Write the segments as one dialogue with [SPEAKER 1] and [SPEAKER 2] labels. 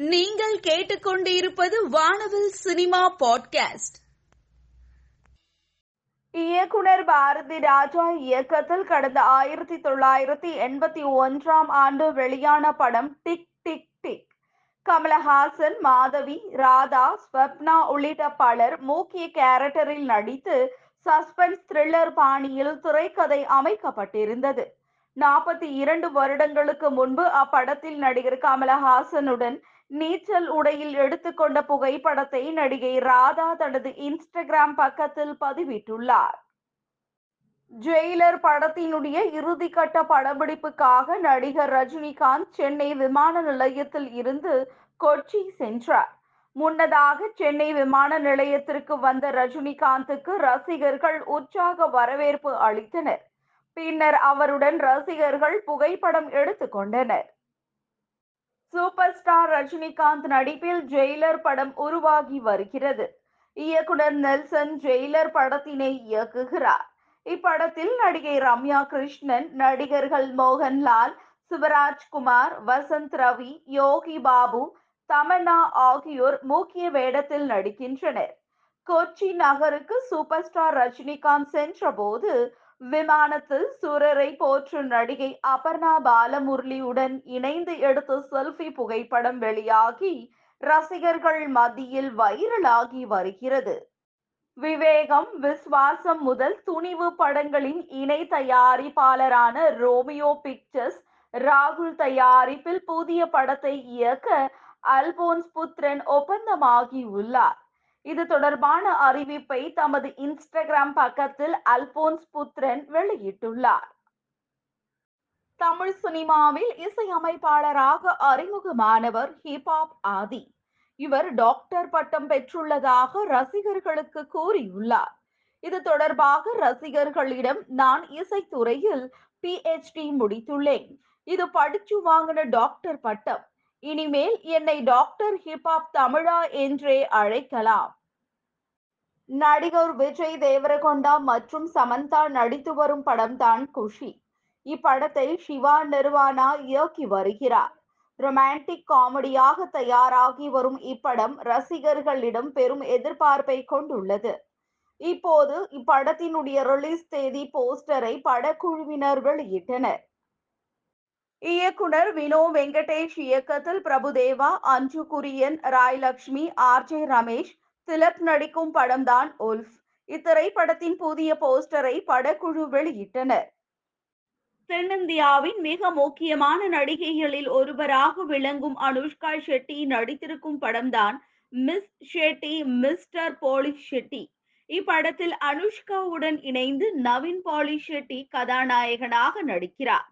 [SPEAKER 1] நீங்கள் கேட்டுக்கொண்டிருப்பது வானவில் சினிமா பாட்காஸ்ட்.
[SPEAKER 2] இயக்குனர் பாரதி ராஜா இயக்கத்தில் கடந்த ஆயிரத்தி தொள்ளாயிரத்தி எண்பத்தி ஒன்றாம் ஆண்டு வெளியான படம் tick tick tick. Kamal Haasan Madhavi Radha Swapna உள்ளிட்ட பலர் முக்கிய கேரக்டரில் நடித்து சஸ்பென்ஸ் த்ரில்லர் பாணியில் திரைக்கதை அமைக்கப்பட்டிருந்தது. நாற்பத்தி இரண்டு வருடங்களுக்கு முன்பு அப்படத்தில் நடிகர் கமலஹாசனுடன் நீச்சல் உடையில் எடுத்துக்கொண்ட புகைப்படத்தை நடிகை ராதா தனது இன்ஸ்டாகிராம் பக்கத்தில் பதிவிட்டுள்ளார். ஜெயிலர் படத்தினுடைய இறுதிக்கட்ட படப்பிடிப்புக்காக நடிகர் ரஜினிகாந்த் சென்னை விமான நிலையத்தில் இருந்து கொச்சி சென்றார். முன்னதாக சென்னை விமான நிலையத்திற்கு வந்த ரஜினிகாந்துக்கு ரசிகர்கள் உற்சாக வரவேற்பு அளித்தனர். பின்னர் அவருடன் ரசிகர்கள் புகைப்படம் எடுத்துக்கொண்டனர். சூப்பர் ஸ்டார் ரஜினிகாந்த் நடிப்பில் ஜெயிலர் படம் உருவாகி வருகிறது. இயக்குனர் நெல்சன் ஜெயிலர் படத்தினை இயக்குகிறார். இப்படத்தில் நடிகை ரம்யா கிருஷ்ணன் நடிகர்கள் மோகன்லால் சிவராஜ்குமார் வசந்த் ரவி யோகி பாபு தமன்னா ஆகியோர் முக்கிய வேடத்தில் நடிக்கின்றனர். கொச்சி நகருக்கு சூப்பர் ஸ்டார் ரஜினிகாந்த் சென்றபோது விமானத்தில் சூரரை போற்றும் நடிகை அபர்ணா பாலமுரளியுடன் இணைந்து எடுத்த செல்ஃபி புகைப்படம் வெளியாகி ரசிகர்கள் மத்தியில் வைரலாகி வருகிறது. விவேகம் விஸ்வாசம் முதல் துணிவு படங்களின் இணை தயாரிப்பாளரான ரோமியோ பிக்சர்ஸ் ராகுல் தயாரிப்பில் புதிய படத்தை இயக்க அல்போன்ஸ் புத்திரன் ஒப்பந்தமாகி உள்ளார் இது தொடர்பான அறிவிப்பை தமது இன்ஸ்டாகிராம் பக்கத்தில் அல்போன்ஸ் புத்ரன் வெளியிட்டுள்ளார். தமிழ் சினிமாவில் இசையமைப்பாளராக அறிமுகமானவர் ஹிப்ஹாப் ஆதி. இவர் டாக்டர் பட்டம் பெற்றுள்ளதாக ரசிகர்களுக்கு கூறியுள்ளார். இது தொடர்பாக ரசிகர்களிடம் நான் இசைத்துறையில் பிஹெச்டி முடித்துள்ளேன். இது படிச்சு வாங்கின டாக்டர் பட்டம். இனிமேல் என்னை டாக்டர் ஹிப்ஹாப் தமிழா என்றே அழைக்கலாம். நடிகர் விஜய் தேவரகொண்டா மற்றும் சமந்தா நடித்து வரும் படம் தான் குஷி. இப்படத்தை சிவா நிர்வாணா இயக்கி வருகிறார். ரொமான்டிக் காமெடியாக தயாராகி வரும் இப்படம் ரசிகர்களிடம் பெரும் எதிர்பார்ப்பை கொண்டுள்ளது. இப்போது இப்படத்தினுடைய ரிலீஸ் தேதி போஸ்டரை படக்குழுவினர் வெளியிட்டனர் இயக்குனர் வினோ வெங்கடேஷ் இயக்கத்தில் பிரபுதேவா அஞ்சு குரியன் ராய் லக்ஷ்மி ஆர் ஜே ரமேஷ் திலக் நடிக்கும் படம்தான் உல்ஃப். இத்திரைப்படத்தின் புதிய போஸ்டரை படக்குழு வெளியிட்டனர். தென்னிந்தியாவின் மிக முக்கியமான நடிகைகளில் ஒருவராக விளங்கும் அனுஷ்கா ஷெட்டி நடித்திருக்கும் படம்தான் miss Shetty mister Polishetty. இப்படத்தில் அனுஷ்காவுடன் இணைந்து நவீன் பாலி ஷெட்டி கதாநாயகனாக நடிக்கிறார்.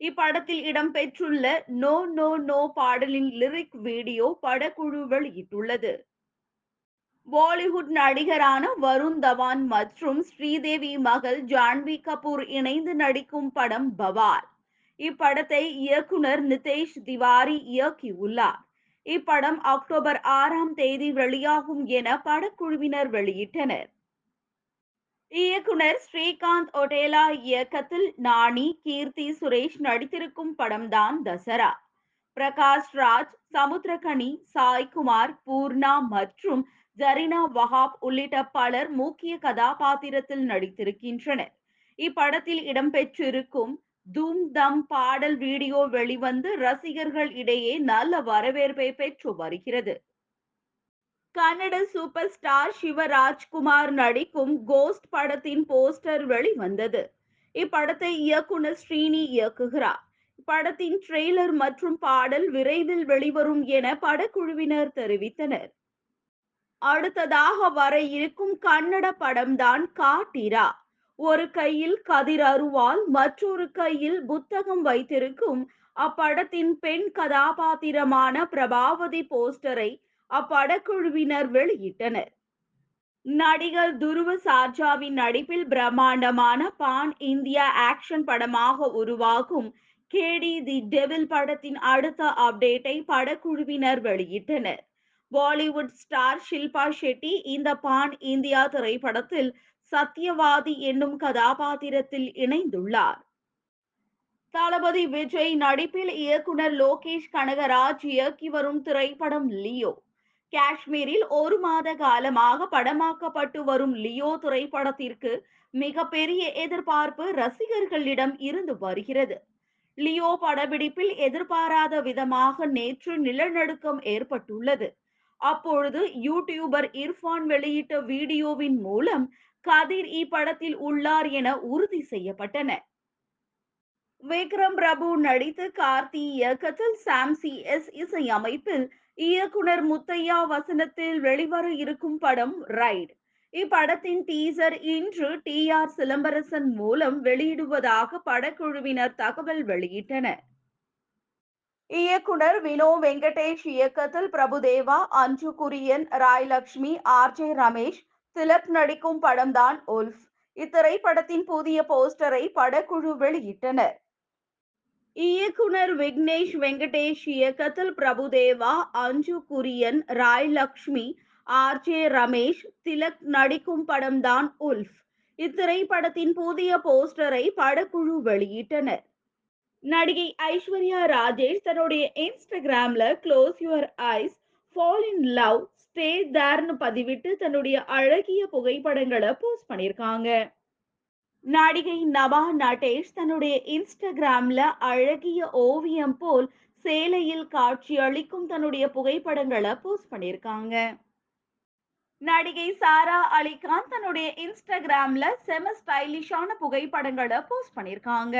[SPEAKER 2] இப்படத்தில் இடம்பெற்றுள்ள நோ நோ நோ பாடலின் லிரிக் வீடியோ படக்குழு வெளியிட்டுள்ளது பாலிவுட் நடிகரான வருண் தவான் மற்றும் ஸ்ரீதேவி மகள் ஜான்வி கபூர் இணைந்து நடிக்கும் படம் பவால் இப்படத்தை இயக்குனர் நிதேஷ் திவாரி இயக்கியுள்ளார். இப்படம் அக்டோபர் ஆறாம் தேதி வெளியாகும் என படக்குழுவினர் வெளியிட்டனர். இயக்குனர் ஸ்ரீகாந்த் ஒடேலா இயக்கத்தில் நாணி கீர்த்தி சுரேஷ் நடித்திருக்கும் படம்தான் தசரா. பிரகாஷ் ராஜ் சமுத்திரகனி சாய்குமார் பூர்ணா மற்றும் ஜரினா வஹாப் உள்ளிட்ட பலர் முக்கிய கதாபாத்திரத்தில் நடித்திருக்கின்றனர். இப்படத்தில் இடம்பெற்றிருக்கும் தூம் தம் பாடல் வீடியோ வெளிவந்து ரசிகர்கள் இடையே நல்ல வரவேற்பை பெற்று வருகிறது. கன்னட சூப்பர் ஸ்டார் சிவராஜ்குமார் நடிக்கும் கோஸ்ட் படத்தின் போஸ்டர் வெளிவந்தது. இப்படத்தை இயக்குனர் ஸ்ரீனி இயக்குகிறார். படத்தின் ட்ரெய்லர் மற்றும் பாடல் விரைவில் வெளிவரும் என படக்குழுவினர் தெரிவித்தனர். அடுத்ததாக வர இருக்கும் கன்னட படம்தான் காட்டிரா. ஒரு கையில் கதிர் அருவால் மற்றொரு கையில் புத்தகம் வைத்திருக்கும் அப்படத்தின் பெண் கதாபாத்திரமான பிரபாவதி போஸ்டரை அப்படக்குழுவினர் வெளியிட்டனர். நடிகர் துருவ சார்ஜாவின் நடிப்பில் பிரம்மாண்டமான பான் இந்தியா ஆக்ஷன் படமாக உருவாகும் கேடி தி டெவில் படத்தின் அடுத்த அப்டேட்டை படக்குழுவினர் வெளியிட்டனர். பாலிவுட் ஸ்டார் ஷில்பா ஷெட்டி இந்த பான் இந்தியா திரைப்படத்தில் சத்யவாதி என்னும் கதாபாத்திரத்தில் இணைந்துள்ளார். தளபதி விஜய் நடிப்பில் இயக்குனர் லோகேஷ் கனகராஜ் இயக்கி வரும் திரைப்படம் லியோ. காஷ்மீரில் ஒரு மாத காலமாக படமாக்கப்பட்டு வரும் லியோ திரைப்படத்திற்கு மிகப்பெரிய எதிர்பார்ப்பு ரசிகர்களிடம் இருந்து வருகிறது. லியோ படப்பிடிப்பில் எதிர்பாராத விதமாக நேற்று நிலநடுக்கம் ஏற்பட்டுள்ளது. அப்பொழுது யூடியூபர் இர்ஃபான் வெளியிட்ட வீடியோவின் மூலம் கதிர் இப்படத்தில் உள்ளார் என உறுதி செய்யப்பட்டன. விக்ரம் பிரபு நடித்து கார்த்தி இயக்கத்தில் சாம்சி எஸ் இசை அமைப்பில் இயக்குனர் முத்தையா வசனத்தில் வெளிவர இருக்கும் படம் ரைட் இப்படத்தின் டீசர் இன்று டி ஆர் சிலம்பரசன் மூலம் வெளியிடுவதாக படக்குழுவினர் தகவல் வெளியிட்டனர் இயக்குனர் வினோ வெங்கடேஷ் இயக்கத்தில் பிரபுதேவா அஞ்சு குரியன் ராய்லக்ஷ்மி ஆர் ஜே ரமேஷ் திலக் நடிக்கும் படம்தான் உல்ஃப் இத்திரைப்படத்தின் புதிய போஸ்டரை படக்குழு வெளியிட்டனர். இயக்குனர் விக்னேஷ் வெங்கடேஷ் இயக்கத்தில் பிரபுதேவா அஞ்சு குரியன் ராய் லக்ஷ்மி ஆர் ஜே ரமேஷ் திலக் நடிக்கும் படம்தான் உல்ஃப். இத்திரைப்படத்தின் புதிய போஸ்டரை படக்குழு வெளியிட்டனர். நடிகை ஐஸ்வர்யா ராஜேஷ் தன்னுடைய இன்ஸ்டாகிராம்ல close your eyes fall in love stay தேர்னு பதிவிட்டு தன்னுடைய அழகிய புகைப்படங்களை போஸ்ட் பண்ணியிருக்காங்க. நடிகை நபா நட்டேஷ் தன்னுடைய இன்ஸ்டாகிராம்ல அழகிய ஓவியம் போல் சேலையில் காட்சி அளிக்கும் தன்னுடைய புகைப்படங்களை போஸ்ட் பண்ணியிருக்காங்க. நடிகை சாரா அலிகான் தன்னுடைய இன்ஸ்டாகிராம்ல செம ஸ்டைலிஷான புகைப்படங்களை போஸ்ட் பண்ணியிருக்காங்க.